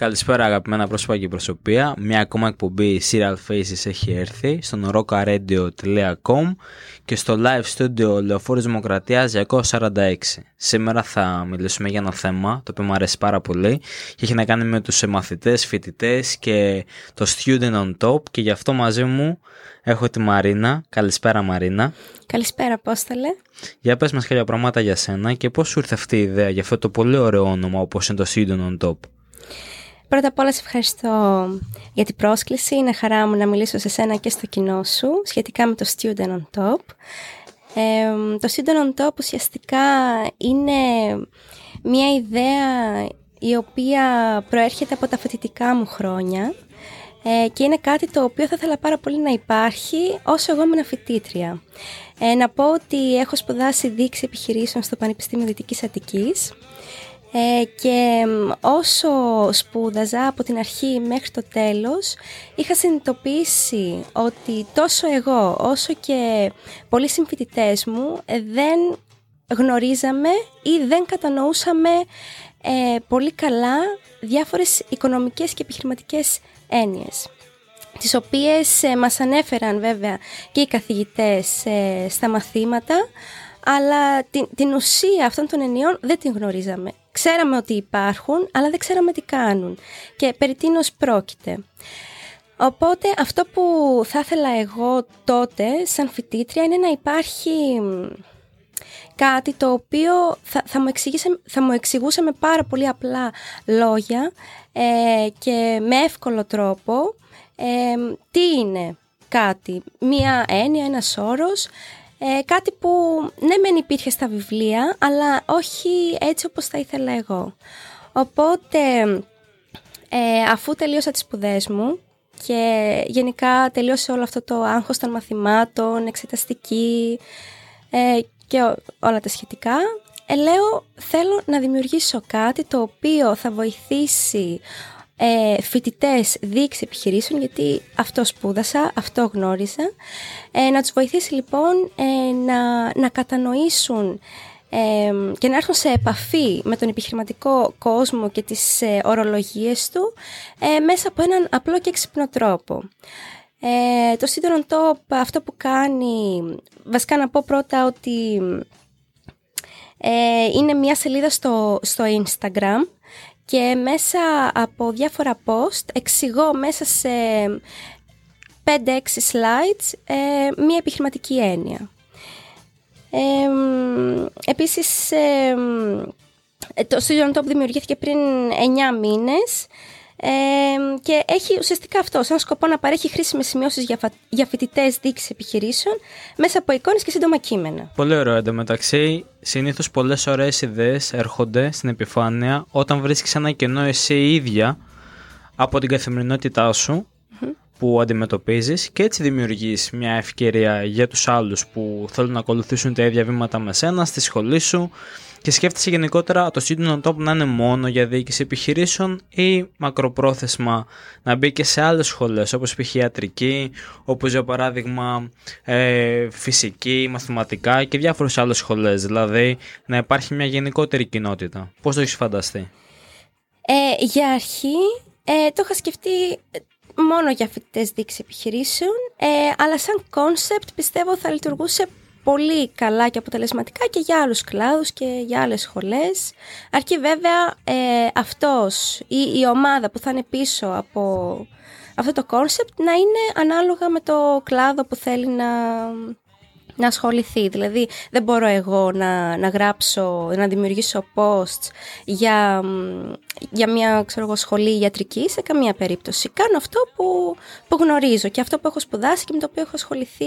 Καλησπέρα αγαπημένα πρόσωπα και προσωπία. Μια ακόμα εκπομπή Serial Faces έχει έρθει στον rocaradio.com και στο live studio Λεωφόρης Δημοκρατίας 246. Σήμερα θα μιλήσουμε για ένα θέμα το οποίο μου αρέσει πάρα πολύ και έχει να κάνει με τους μαθητές, φοιτητές και το student on top και γι' αυτό μαζί μου έχω τη Μαρίνα. Καλησπέρα Μαρίνα. Καλησπέρα Απόστολε. Για πες μας κάποια πράγματα για σένα και πώς σου ήρθε αυτή η ιδέα για αυτό το πολύ ωραίο όνομα όπως είναι το student on top. Πρώτα απ' όλα σε ευχαριστώ για την πρόσκληση. Είναι χαρά μου να μιλήσω σε σένα και στο κοινό σου σχετικά με το Student on Top. το Student on Top ουσιαστικά είναι μια ιδέα η οποία προέρχεται από τα φοιτητικά μου χρόνια ε, και είναι κάτι το οποίο θα ήθελα πάρα πολύ να υπάρχει όσο εγώ ήμουν φοιτήτρια. Ε, να πω ότι έχω σπουδάσει δείξη επιχειρήσεων στο Πανεπιστήμιο Δυτικής Αττικής ε, και όσο σπούδαζα από την αρχή μέχρι το τέλος είχα συνειδητοποιήσει ότι τόσο εγώ όσο και πολλοί συμφοιτητές μου ε, δεν γνωρίζαμε ή δεν κατανοούσαμε ε, πολύ καλά διάφορες οικονομικές και επιχειρηματικές έννοιες τις οποίες ε, μας ανέφεραν βέβαια και οι καθηγητές στα μαθήματα αλλά την, την ουσία αυτών των ενιών δεν την γνωρίζαμε. Ξέραμε ότι υπάρχουν, αλλά δεν ξέραμε τι κάνουν και περί τίνος πρόκειται. Οπότε αυτό που θα ήθελα εγώ τότε σαν φοιτήτρια είναι να υπάρχει κάτι το οποίο θα, θα, μου, θα μου εξηγούσε με πάρα πολύ απλά λόγια ε, και με εύκολο τρόπο ε, τι είναι κάτι, μία έννοια, ένας όρος ε, κάτι που ναι μεν υπήρχε στα βιβλία, αλλά όχι έτσι όπως θα ήθελα εγώ. Οπότε, ε, αφού τελείωσα τις σπουδές μου και γενικά τελείωσε όλο αυτό το άγχος των μαθημάτων, εξεταστική ε, και όλα τα σχετικά, ε, λέω θέλω να δημιουργήσω κάτι το οποίο θα βοηθήσει ε, φοιτητές δείξει επιχειρήσεων, γιατί αυτό σπούδασα, αυτό γνώριζα. Ε, να τους βοηθήσει λοιπόν ε, να, να κατανοήσουν ε, και να έρθουν σε επαφή με τον επιχειρηματικό κόσμο και τις ε, ορολογίες του ε, μέσα από έναν απλό και έξυπνο τρόπο. Ε, το σύντονο Top αυτό που κάνει, βασικά να πω πρώτα ότι ε, είναι μια σελίδα στο, στο Instagram και μέσα από διάφορα post εξηγώ μέσα σε 5-6 slides ε, μία επιχειρηματική έννοια. Ε, επίσης, ε, το Studio Top δημιουργήθηκε πριν 9 μήνες και έχει ουσιαστικά αυτό, σαν σκοπό να παρέχει χρήσιμες σημειώσεις για, για φοιτητές δίκηση επιχειρήσεων μέσα από εικόνες και σύντομα κείμενα. Πολύ ωραίο. εντωμεταξύ, συνήθως πολλές ωραίες ιδέες έρχονται στην επιφάνεια όταν βρίσκεις ένα κενό εσύ ίδια από την καθημερινότητά σου που αντιμετωπίζεις και έτσι δημιουργείς μια ευκαιρία για τους άλλους που θέλουν να ακολουθήσουν τα ίδια βήματα με σένα στη σχολή σου και σκέφτεσαι γενικότερα το student top να είναι μόνο για διοίκηση επιχειρήσεων ή μακροπρόθεσμα να μπει και σε άλλες σχολές όπως π.χ. ιατρική, όπως για παράδειγμα ε, φυσική, μαθηματικά και διάφορες άλλες σχολές, δηλαδή να υπάρχει μια γενικότερη κοινότητα. Πώς το έχεις φανταστεί; Ε, για αρχή ε, το είχα σκεφτεί μόνο για φοιτητές διοίκησης επιχειρήσεων, ε, αλλά σαν κόνσεπτ πιστεύω θα λειτουργούσε πολύ καλά και αποτελεσματικά και για άλλους κλάδους και για άλλες σχολές. Αρκεί βέβαια ε, αυτός ή η ομάδα που θα είναι πίσω από αυτό το κόνσεπτ να είναι ανάλογα με το κλάδο που θέλει να, να ασχοληθεί. Δηλαδή δεν μπορώ εγώ να, να γράψω, να δημιουργήσω posts για, για μια ξέρω σχολή ιατρική σε καμία περίπτωση. Κάνω αυτό που, που γνωρίζω και αυτό που έχω σπουδάσει και με το οποίο έχω ασχοληθεί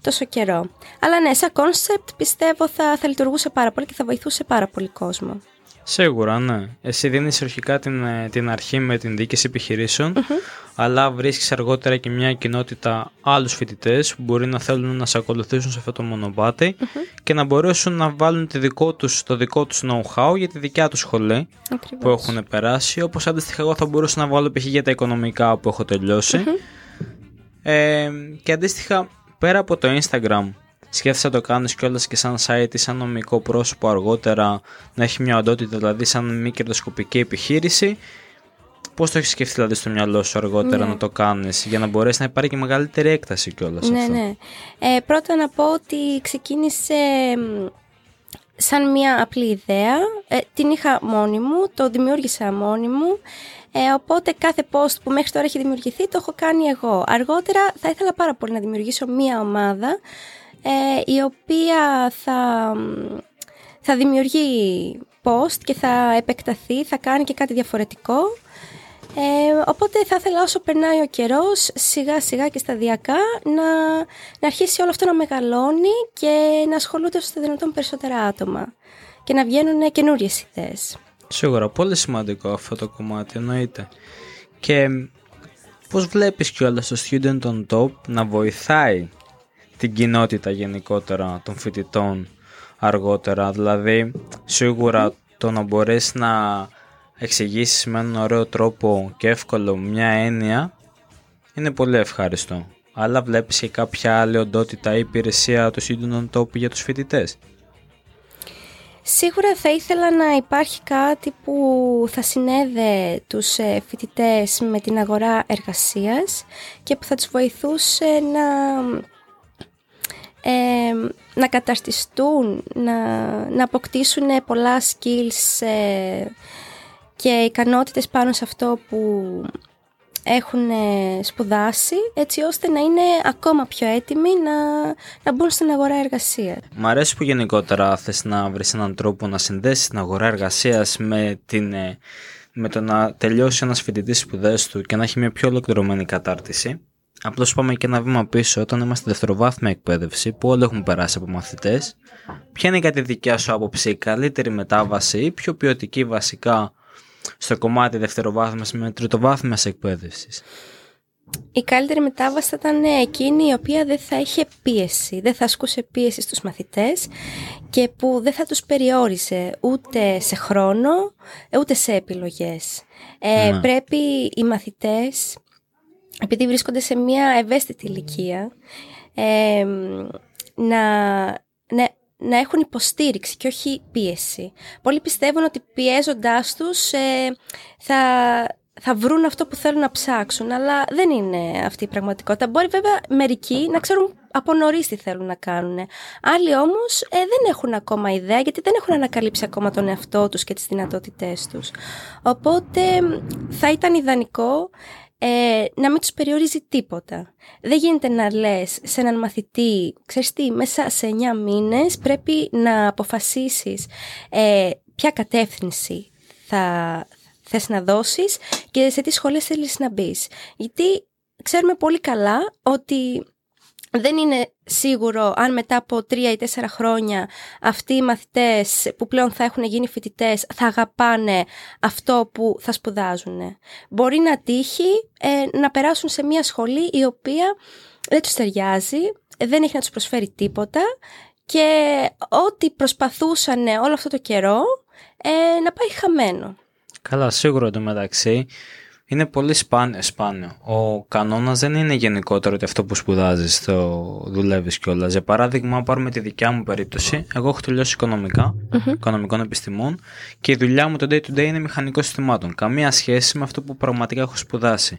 τόσο καιρό. Αλλά ναι, σαν concept πιστεύω θα, θα λειτουργούσε πάρα πολύ και θα βοηθούσε πάρα πολύ κόσμο. Σίγουρα, ναι. Εσύ δίνεις αρχικά την, ε, την αρχή με την διοίκηση αλλά βρίσκεις αργότερα και μια κοινότητα άλλους φοιτητές που μπορεί να θέλουν να σε ακολουθήσουν σε αυτό το μονοπατι και να μπορέσουν να βάλουν τη δικό τους, το δικό τους know-how για τη δικιά τους σχολή που έχουν περάσει, όπως αντίστοιχα εγώ θα μπορούσα να βάλω π.χ. για τα οικονομικά που έχω Ε, και αντίστοιχα πέρα από το Instagram σκέφτεσαι να το κάνεις κιόλας και σαν site ή σαν νομικό πρόσωπο αργότερα να έχει μια οντότητα, δηλαδή σαν μη κερδοσκοπική επιχείρηση Πώς το έχεις σκεφτεί δηλαδή στο μυαλό σου αργότερα Ναι. να το κάνεις για να μπορέσει να υπάρχει και μεγαλύτερη έκταση κιόλας Ναι, αυτό; ναι. Ε, πρώτα να πω ότι ξεκίνησε μ, σαν μια απλή ιδέα. Ε, την είχα μόνη μου, το δημιούργησα μόνη μου. Ε, οπότε κάθε post που μέχρι τώρα έχει δημιουργηθεί το έχω κάνει εγώ. Αργότερα θα ήθελα πάρα πολύ να δημιουργήσω μια ομάδα ε, η οποία θα, μ, θα δημιουργεί post και θα επεκταθεί, θα κάνει και κάτι διαφορετικό. Ε, οπότε θα ήθελα όσο περνάει ο καιρός σιγά σιγά και σταδιακά να, να αρχίσει όλο αυτό να μεγαλώνει και να ασχολούνται στο δυνατόν περισσότερα άτομα και να βγαίνουν καινούριες ιδέες. Σίγουρα, πολύ σημαντικό αυτό το κομμάτι, εννοείται. Και πώς βλέπεις κιόλας το Student on Top να βοηθάει την κοινότητα γενικότερα των φοιτητών αργότερα. Δηλαδή, σίγουρα το να μπορέσεις να εξηγήσεις με έναν ωραίο τρόπο και εύκολο μια έννοια είναι πολύ ευχάριστο. Αλλά βλέπεις και κάποια άλλη οντότητα ή υπηρεσία του Student on Top για τους φοιτητές. Σίγουρα θα ήθελα να υπάρχει κάτι που θα συνέδε τους ε, φοιτητές με την αγορά εργασίας και που θα τους βοηθούσε να, ε, να καταρτιστούν, να, να αποκτήσουν πολλά skills ε, και ικανότητες πάνω σε αυτό που έχουν ε, σπουδάσει έτσι ώστε να είναι ακόμα πιο έτοιμοι να, να μπουν στην αγορά εργασίας. Μ' αρέσει που γενικότερα θες να βρεις έναν τρόπο να συνδέσεις την αγορά εργασίας με, την, ε, με το να τελειώσει ένας φοιτητής σπουδές του και να έχει μια πιο ολοκληρωμένη κατάρτιση. Απλώς πάμε και ένα βήμα πίσω όταν είμαστε δευτεροβάθμια εκπαίδευση που όλοι έχουμε περάσει από μαθητές. Ποια είναι κατά τη δικιά σου άποψη η καλύτερη μετάβαση ή πιο ποιοτική βασικά στο κομμάτι δευτεροβάθμιας με τριτοβάθμιας εκπαίδευσης; Η καλύτερη μετάβαση θα ήταν εκείνη η οποία δεν θα είχε πίεση, δεν θα ασκούσε πίεση στους μαθητές και που δεν θα τους περιόρισε ούτε σε χρόνο, ούτε σε επιλογές. Ε, Ναι. Πρέπει οι μαθητές, επειδή βρίσκονται σε μια ευαίσθητη ηλικία, ε, να, να, να έχουν υποστήριξη και όχι πίεση. Πολλοί πιστεύουν ότι πιέζοντάς τους ε, θα, θα βρουν αυτό που θέλουν να ψάξουν, αλλά δεν είναι αυτή η πραγματικότητα. Μπορεί βέβαια μερικοί να ξέρουν από νωρίς τι θέλουν να κάνουν. Άλλοι όμως ε, δεν έχουν ακόμα ιδέα γιατί δεν έχουν ανακαλύψει ακόμα τον εαυτό τους και τις δυνατότητές τους. Οπότε θα ήταν ιδανικό ε, να μην τους περιορίζει τίποτα. Δεν γίνεται να λες σε έναν μαθητή, ξέρεις τι, μέσα σε 9 μήνες πρέπει να αποφασίσεις ε, ποια κατεύθυνση θα θες να δώσεις και σε τι σχολές θέλεις να μπεις. Γιατί ξέρουμε πολύ καλά ότι δεν είναι σίγουρο αν μετά από τρία ή τέσσερα χρόνια αυτοί οι μαθητές που πλέον θα έχουν γίνει φοιτητές θα αγαπάνε αυτό που θα σπουδάζουν. Μπορεί να τύχει ε, να περάσουν σε μια σχολή η οποία δεν τους ταιριάζει, δεν έχει να τους προσφέρει τίποτα και ό,τι προσπαθούσαν όλο αυτό το καιρό ε, να πάει χαμένο. Καλά, σίγουρα εντωμεταξύ είναι πολύ σπάνιο. σπάνιο. Ο κανόνας δεν είναι γενικότερο ότι αυτό που σπουδάζεις το δουλεύεις κιόλας. Για παράδειγμα, αν πάρουμε τη δικιά μου περίπτωση, εγώ έχω τελειώσει οικονομικά, οικονομικών επιστημών και η δουλειά μου το day to day είναι μηχανικός συστημάτων. Καμία σχέση με αυτό που πραγματικά έχω σπουδάσει.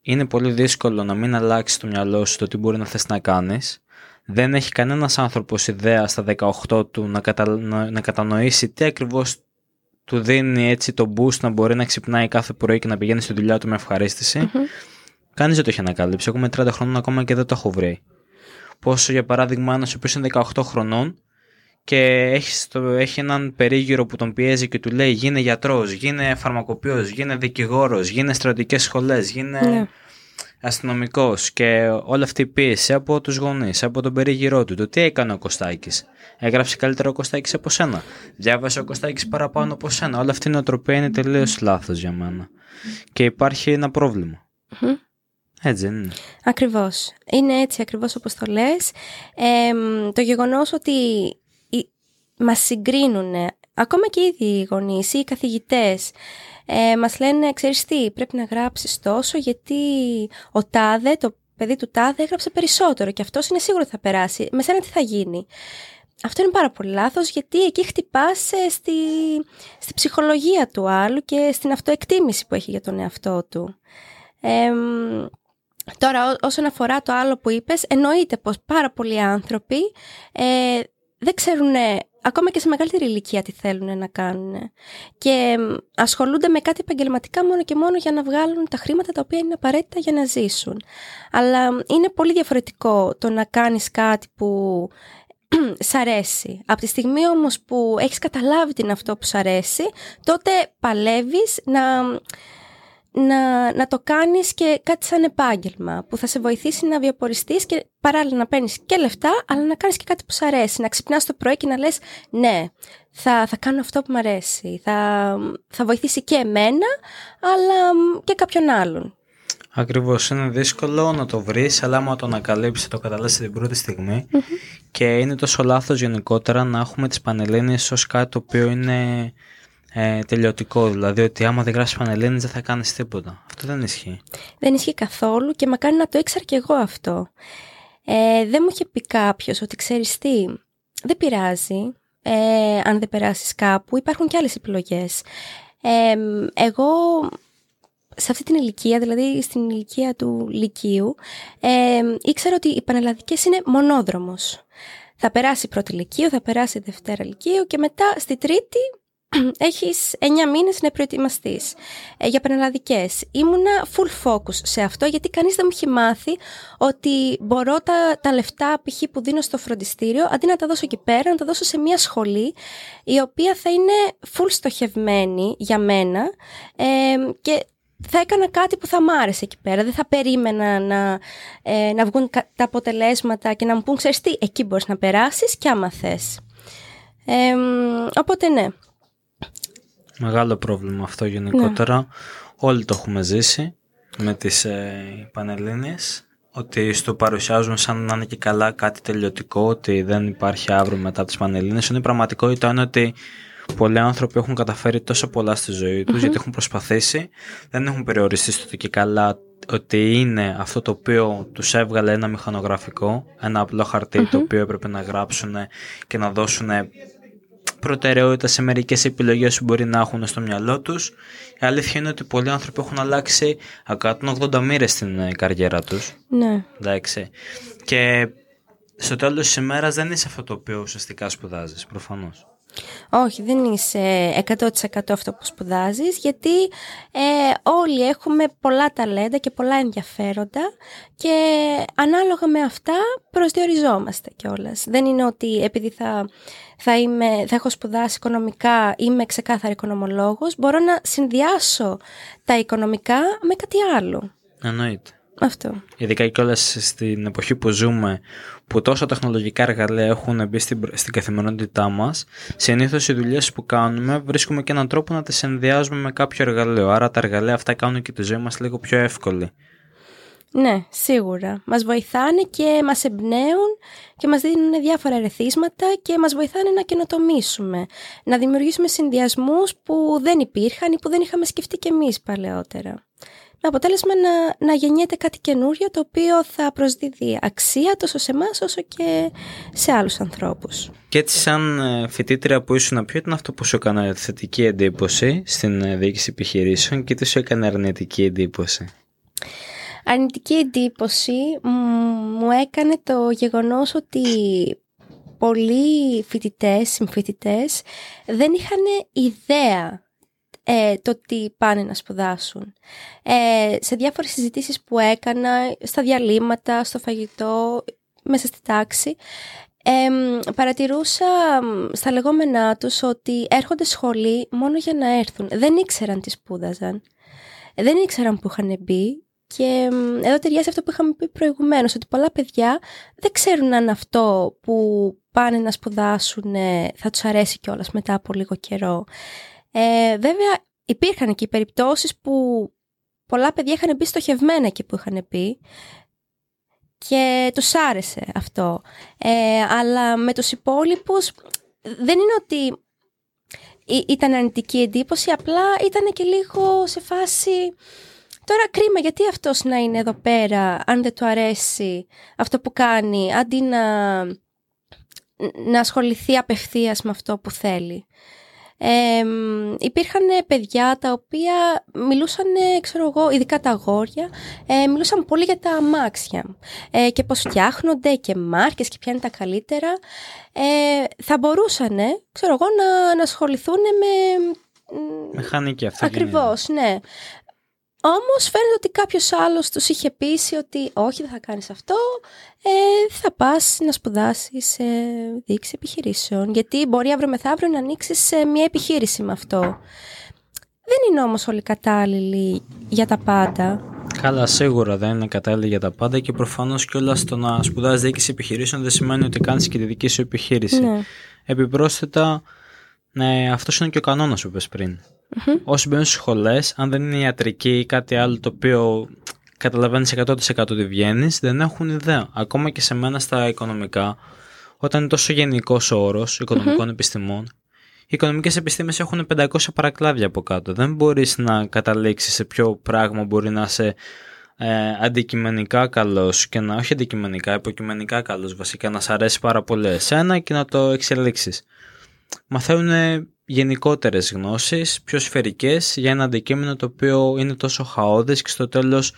Είναι πολύ δύσκολο να μην αλλάξει το μυαλό σου το τι μπορεί να θες να κάνεις. Δεν έχει κανένας άνθρωπος ιδέα στα 18 του να, κατα... να, να κατανοήσει τι ακριβώς του δίνει έτσι το boost να μπορεί να ξυπνάει κάθε πρωί και να πηγαίνει στη δουλειά του με ευχαρίστηση. Κανείς δεν το έχει ανακαλύψει. Εγώ με 30 χρόνων ακόμα και δεν το έχω βρει. Πόσο για παράδειγμα ένας ο οποίος είναι 18 χρονών και έχει, στο, έχει έναν περίγυρο που τον πιέζει και του λέει γίνε γιατρός, γίνε φαρμακοποιός, γίνε δικηγόρος, γίνε στρατιωτικές σχολές, γίνε Ναι. Αστυνομικός και όλη αυτή η πίεση από τους γονείς, από τον περίγυρό του. Το τι έκανε ο Κωστάκης; Έγραψε καλύτερα ο Κωστάκης από σένα; Διάβασε ο Κωστάκης παραπάνω από σένα; Όλη αυτή η νοοτροπία είναι τελείως λάθος για μένα. Και υπάρχει ένα πρόβλημα. Μμμ. Έτσι δεν είναι. Ακριβώς. Είναι έτσι ακριβώς όπως το λες. Ε, μ, το γεγονός ότι οι- μας συγκρίνουν, ακόμα και οι ίδιοι οι γονείς ή οι καθηγητές, ε, μας λένε, ξέρεις τι, πρέπει να γράψεις τόσο γιατί ο τάδε, το παιδί του τάδε έγραψε περισσότερο και αυτός είναι σίγουρο ότι θα περάσει. Με σένα τι θα γίνει; αυτό είναι πάρα πολύ λάθος γιατί εκεί χτυπάς στη, στη ψυχολογία του άλλου και στην αυτοεκτίμηση που έχει για τον εαυτό του. τώρα όσον αφορά το άλλο που είπες, εννοείται πως πάρα πολλοί άνθρωποι ε, δεν ξέρουν ακόμα και σε μεγαλύτερη ηλικία τι θέλουν να κάνουν και ασχολούνται με κάτι επαγγελματικά μόνο και μόνο για να βγάλουν τα χρήματα τα οποία είναι απαραίτητα για να ζήσουν. Αλλά είναι πολύ διαφορετικό το να κάνεις κάτι που σ' αρέσει. Από τη στιγμή όμως που έχεις καταλάβει την αυτό που σ' αρέσει, τότε παλεύεις να, να, να το κάνεις και κάτι σαν επάγγελμα που θα σε βοηθήσει να βιοποριστείς και παράλληλα να παίρνεις και λεφτά, αλλά να κάνεις και κάτι που σ' αρέσει. Να ξυπνάς το πρωί και να λες ναι, θα, θα κάνω αυτό που μου αρέσει. Θα, θα βοηθήσει και εμένα, αλλά και κάποιον άλλον. Ακριβώς. Είναι δύσκολο να το βρεις, αλλά άμα το ανακαλύψεις, το καταλάβεις την πρώτη Και είναι τόσο λάθος γενικότερα να έχουμε τις πανελίνε ως κάτι το οποίο είναι ε, τελειωτικό. Δηλαδή ότι άμα δεν γράψεις πανελίνε δεν θα κάνεις τίποτα. Αυτό δεν ισχύει. Δεν ισχύει καθόλου και μακάρι να το ήξερα κι εγώ αυτό. Ε, δεν μου είχε πει κάποιος ότι ξέρεις τι, δεν πειράζει. Ε, αν δεν περάσεις κάπου, υπάρχουν και άλλες επιλογές. Ε, εγώ σε αυτή την ηλικία, δηλαδή στην ηλικία του Λυκείου, ε, ήξερα ότι οι Πανελλαδικές είναι μονόδρομος. Θα περάσει πρώτη Λυκείου, θα περάσει Δευτέρα Λυκείου και μετά στη Τρίτη έχεις 9 μήνες να προετοιμαστείς ε, για πανελλαδικές. Ήμουνα full focus σε αυτό γιατί κανείς δεν μου έχει μάθει ότι μπορώ τα, τα λεφτά π.χ. που δίνω στο φροντιστήριο αντί να τα δώσω εκεί πέρα να τα δώσω σε μια σχολή η οποία θα είναι full στοχευμένη για μένα ε, και θα έκανα κάτι που θα μ' άρεσε εκεί πέρα. Δεν θα περίμενα να, ε, να βγουν τα αποτελέσματα και να μου πούν, ξέρεις τι, εκεί μπορείς να περάσεις και άμα θες. Ε, οπότε ναι. Μεγάλο πρόβλημα αυτό γενικότερα. Ναι. Όλοι το έχουμε ζήσει με τις ε, Πανελλήνιες ότι στο παρουσιάζουν σαν να είναι και καλά κάτι τελειωτικό, ότι δεν υπάρχει αύριο μετά τις Πανελλήνιες. Είναι η πραγματικότητα είναι ότι πολλοί άνθρωποι έχουν καταφέρει τόσο πολλά στη ζωή τους γιατί έχουν προσπαθήσει, δεν έχουν περιοριστεί στο και καλά ότι είναι αυτό το οποίο τους έβγαλε ένα μηχανογραφικό, ένα απλό το οποίο έπρεπε να γράψουν και να δώσουν προτεραιότητα σε μερικές επιλογές που μπορεί να έχουν στο μυαλό τους. Η αλήθεια είναι ότι πολλοί άνθρωποι έχουν αλλάξει 180 μοίρες στην ε, καριέρα τους. Ναι. Εντάξει. Και στο τέλος της ημέρας δεν είσαι αυτό το οποίο ουσιαστικά σπουδάζεις, προφανώς. Όχι, δεν είσαι 100% αυτό που σπουδάζεις, γιατί ε, όλοι έχουμε πολλά ταλέντα και πολλά ενδιαφέροντα και ανάλογα με αυτά προσδιοριζόμαστε κιόλας. Δεν είναι ότι επειδή θα, θα, είμαι, θα έχω σπουδάσει οικονομικά, είμαι ξεκάθαρη οικονομολόγος, μπορώ να συνδυάσω τα οικονομικά με κάτι άλλο. Εννοείται. Αυτό. Ειδικά και όλα στην εποχή που ζούμε, που τόσα τεχνολογικά εργαλεία έχουν μπει στην, στην καθημερινότητά μας, συνήθως οι δουλειές που κάνουμε βρίσκουμε και έναν τρόπο να τις ενδιάζουμε με κάποιο εργαλείο. Άρα τα εργαλεία αυτά κάνουν και τη ζωή μας λίγο πιο εύκολη. Ναι, σίγουρα. Μας βοηθάνε και μας εμπνέουν και μας δίνουν διάφορα ερεθίσματα και μας βοηθάνε να καινοτομήσουμε. Να δημιουργήσουμε συνδυασμούς που δεν υπήρχαν ή που δεν είχαμε σκεφτεί κι εμείς παλαιότερα με αποτέλεσμα να, να γεννιέται κάτι καινούριο το οποίο θα προσδίδει αξία τόσο σε εμάς όσο και σε άλλους ανθρώπους. Και έτσι σαν ε, φοιτήτρια που ήσουν ποιο ήταν αυτό που σου έκανε θετική εντύπωση στην ε, διοίκηση επιχειρήσεων και τι σου έκανε αρνητική εντύπωση; Αρνητική εντύπωση μου έκανε το γεγονός ότι πολλοί φοιτητές, συμφοιτητές δεν είχαν ιδέα ε, το τι πάνε να σπουδάσουν. Ε, σε διάφορες συζητήσεις που έκανα, στα διαλύματα, στο φαγητό, μέσα στη τάξη, ε, παρατηρούσα στα λεγόμενά τους ότι έρχονται σχολή μόνο για να έρθουν. Δεν ήξεραν τι σπούδαζαν. Δεν ήξεραν που είχαν μπει και εδώ ταιριάζει αυτό που είχαμε πει προηγουμένως, ότι πολλά παιδιά δεν ξέρουν αν αυτό που πάνε να σπουδάσουν θα τους αρέσει κιόλας μετά από λίγο καιρό. Ε, βέβαια υπήρχαν και οι περιπτώσεις που πολλά παιδιά είχαν μπει στοχευμένα εκεί που είχαν πει και τους άρεσε αυτό. Ε, αλλά με τους υπόλοιπους δεν είναι ότι ήταν αρνητική εντύπωση, απλά ήταν και λίγο σε φάση... Τώρα κρίμα γιατί αυτός να είναι εδώ πέρα αν δεν του αρέσει αυτό που κάνει αντί να να ασχοληθεί απευθείας με αυτό που θέλει. Ε, υπήρχαν παιδιά τα οποία μιλούσαν, ξέρω εγώ, ειδικά τα αγόρια, ε, μιλούσαν πολύ για τα αμάξια ε, και πώς φτιάχνονται και μάρκες και ποια είναι τα καλύτερα. Ε, θα μπορούσαν, ξέρω εγώ, να, να ασχοληθούν με... Μηχανική αυτό. Ακριβώς, ναι. Όμως φαίνεται ότι κάποιος άλλος τους είχε πείσει ότι όχι, δεν θα κάνεις αυτό. Ε, θα πας να σπουδάσεις σε διοίκηση επιχειρήσεων. Γιατί μπορεί αύριο μεθαύριο να ανοίξεις μια επιχείρηση με αυτό. Δεν είναι όμως όλοι κατάλληλοι για τα πάντα. Καλά, σίγουρα δεν είναι κατάλληλοι για τα πάντα και προφανώς κιόλα το να σπουδάζει διοίκηση επιχειρήσεων δεν σημαίνει ότι κάνεις και τη δική σου επιχείρηση. Ναι. Επιπρόσθετα, ναι, αυτός είναι και ο κανόνας που είπες πριν. Mm-hmm. Όσοι μπαίνουν στις σχολές, αν δεν είναι ιατρική ή κάτι άλλο το οποίο καταλαβαίνεις 100% ότι βγαίνεις, δεν έχουν ιδέα. Ακόμα και σε μένα στα οικονομικά, όταν είναι τόσο γενικός όρος οικονομικών mm-hmm. επιστημών, οι οικονομικές επιστήμες έχουν 500 παρακλάδια από κάτω. Δεν μπορείς να καταλήξεις σε ποιο πράγμα μπορεί να είσαι ε, αντικειμενικά καλός και να όχι αντικειμενικά, υποκειμενικά καλός βασικά, να σ' αρέσει πάρα πολύ εσένα και να το εξελίξεις. Μαθαίνουν γενικότερες γνώσεις, πιο σφαιρικές για ένα αντικείμενο το οποίο είναι τόσο χαόδες και στο τέλος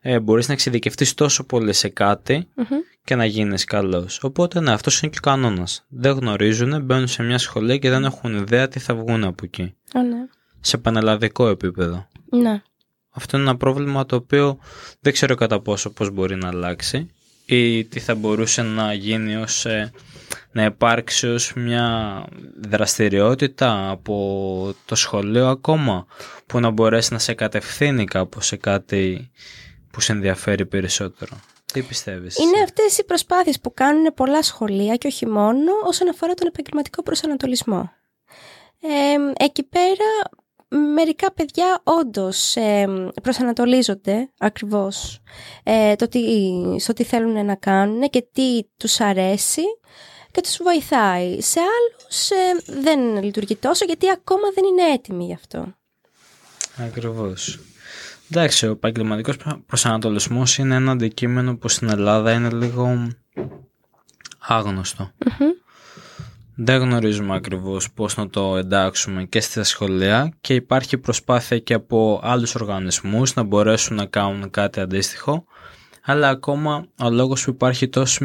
ε, μπορείς να εξειδικευτείς τόσο πολύ σε κατι και να γίνεις καλός. Οπότε ναι, αυτός είναι και ο κανόνας. Δεν γνωρίζουν, μπαίνουν σε μια σχολή και δεν έχουν ιδέα τι θα βγουν από εκεί. ναι. Σε πανελλαδικό επίπεδο. Ναι. Αυτό είναι ένα πρόβλημα το οποίο δεν ξέρω κατά πόσο πώς μπορεί να αλλάξει ή τι θα μπορούσε να γίνει ως ε, να υπάρξει ως μια δραστηριότητα από το σχολείο ακόμα που να μπορέσει να σε κατευθύνει κάπως σε κάτι που σε ενδιαφέρει περισσότερο. Τι πιστεύεις; Είναι αυτές οι προσπάθειες που κάνουν πολλά σχολεία και όχι μόνο όσον αφορά τον επαγγελματικό προσανατολισμό. Ε, εκεί πέρα μερικά παιδιά όντως ε, προσανατολίζονται ακριβώς ε, το τι, στο τι θέλουν να κάνουν και τι τους αρέσει και τους βοηθάει. Σε άλλους ε, δεν λειτουργεί τόσο γιατί ακόμα δεν είναι έτοιμοι γι' αυτό. Ακριβώς. Εντάξει, ο επαγγελματικός προσανατολισμός είναι ένα αντικείμενο που στην Ελλάδα είναι λίγο Δεν γνωρίζουμε ακριβώς πώς να το εντάξουμε και στα σχολεία και υπάρχει προσπάθεια και από άλλους οργανισμούς να μπορέσουν να κάνουν κάτι αντίστοιχο αλλά ακόμα ο λόγος που υπάρχει τόσο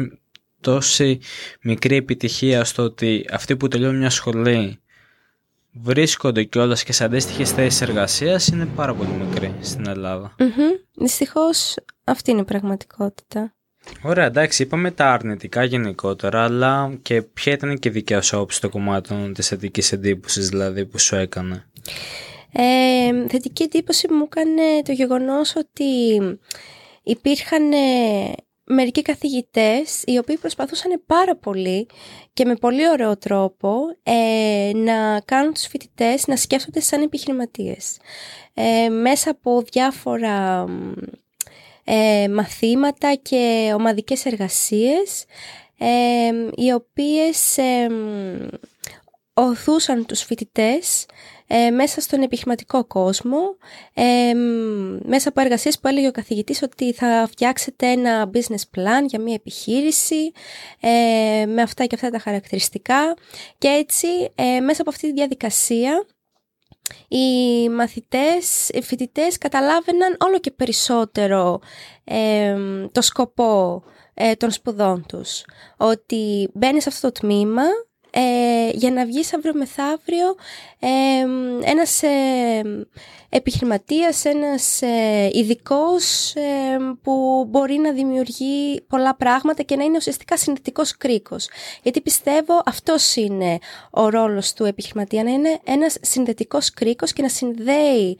τόση μικρή επιτυχία στο ότι αυτοί που τελειώνουν μια σχολή βρίσκονται κιόλας και σε αντίστοιχες θέσεις εργασίας είναι πάρα πολύ μικρή στην Ελλάδα. Mm-hmm. Δυστυχώς αυτή είναι η πραγματικότητα. Ωραία, εντάξει, είπαμε τα αρνητικά γενικότερα, αλλά και ποια ήταν και η δικιά σου όψη στο κομμάτι της θετικής εντύπωσης, δηλαδή που σου έκανε; Ε, θετική εντύπωση μου έκανε το γεγονός ότι υπήρχαν μερικοί καθηγητές οι οποίοι προσπαθούσαν πάρα πολύ και με πολύ ωραίο τρόπο ε, να κάνουν τους φοιτητές να σκέφτονται σαν επιχειρηματίες. Ε, μέσα από διάφορα ε, μαθήματα και ομαδικές εργασίες οι οποίες οθούσαν τους φοιτητές ε, μέσα στον επιχειρηματικό κόσμο, ε, μέσα από εργασίες που έλεγε ο καθηγητής ότι θα φτιάξετε ένα business plan για μια επιχείρηση ε, με αυτά και αυτά τα χαρακτηριστικά και έτσι ε, μέσα από αυτή τη διαδικασία οι μαθητές, οι φοιτητές καταλάβαιναν όλο και περισσότερο το σκοπό των σπουδών τους. Ότι μπαίνεις σε αυτό το τμήμα ε, για να βγεις αύριο μεθαύριο ε, ένας ε, επιχειρηματίας, ένας ε, ειδικός που μπορεί να δημιουργεί πολλά πράγματα και να είναι ουσιαστικά συνδετικός κρίκος. Γιατί πιστεύω αυτός είναι ο ρόλος του επιχειρηματία, να είναι ένας συνδετικός κρίκος και να συνδέει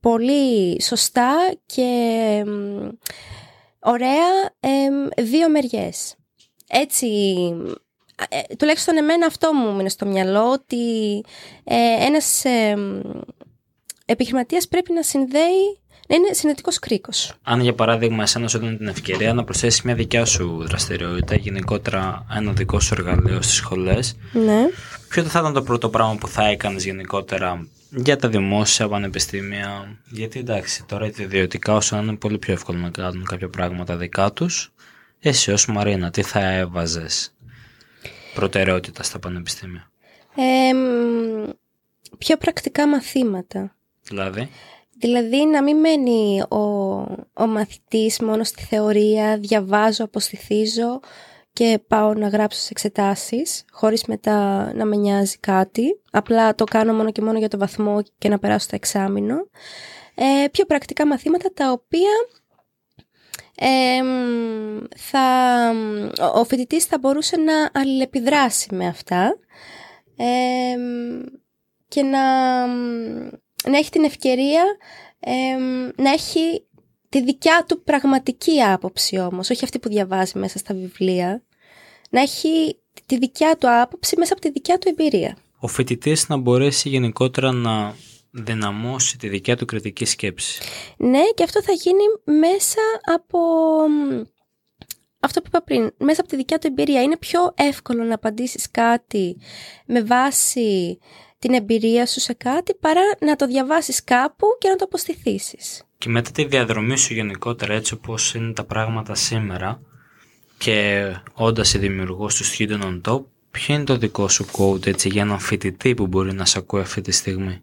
πολύ σωστά και ωραία δύο μεριές. Έτσι ε, τουλάχιστον εμένα αυτό μου μείνει στο μυαλό ότι ε, ένας ε, επιχειρηματίας πρέπει να συνδέει να είναι συνετικό κρίκος. Αν για παράδειγμα, εσένα σου έδινε την ευκαιρία να προσθέσεις μια δικιά σου δραστηριότητα, γενικότερα ένα δικό σου εργαλείο στις σχολές, ναι. ποιο θα ήταν το πρώτο πράγμα που θα έκανες γενικότερα για τα δημόσια πανεπιστήμια; Γιατί εντάξει, τώρα οι ιδιωτικά, όσο είναι πολύ πιο εύκολο να κάνουν κάποια πράγματα δικά τους, εσύ ως Μαρίνα, τι θα έβαζες προτεραιότητα στα πανεπιστήμια; Ε, πιο πρακτικά μαθήματα. Δηλαδή; Δηλαδή να μην μένει ο, ο μαθητής μόνο στη θεωρία, διαβάζω, αποστηθίζω και πάω να γράψω σε εξετάσεις χωρίς μετά να με νοιάζει κάτι. Απλά το κάνω μόνο και μόνο για το βαθμό και να περάσω το εξάμεινο. Ε, πιο πρακτικά μαθήματα τα οποία ε, θα, ο φοιτητής θα μπορούσε να αλληλεπιδράσει με αυτά ε, και να, να έχει την ευκαιρία να έχει τη δικιά του πραγματική άποψη όμως, όχι αυτή που διαβάζει μέσα στα βιβλία, να έχει τη δικιά του άποψη μέσα από τη δικιά του εμπειρία. Ο φοιτητής να μπορέσει γενικότερα να δυναμώσει τη δικιά του κριτική σκέψη. Ναι, και αυτό θα γίνει μέσα από αυτό που είπα πριν, μέσα από τη δικιά του εμπειρία. Είναι πιο εύκολο να απαντήσεις κάτι με βάση την εμπειρία σου σε κάτι παρά να το διαβάσεις κάπου και να το αποστηθήσεις. Και μετά τη διαδρομή σου γενικότερα έτσι όπως είναι τα πράγματα σήμερα και όντας η δημιουργός του Student on Top, ποιο είναι το δικό σου quote έτσι, για έναν φοιτητή που μπορεί να σε ακούει αυτή τη στιγμή;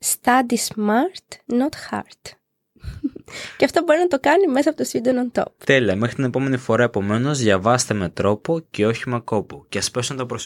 Study smart, not hard. και αυτό μπορεί να το κάνει μέσα από το Student on Top. Τέλεια. Μέχρι την επόμενη φορά, επομένως, διαβάστε με τρόπο και όχι με κόπο. Και ας πέσουν τα προσωπικά.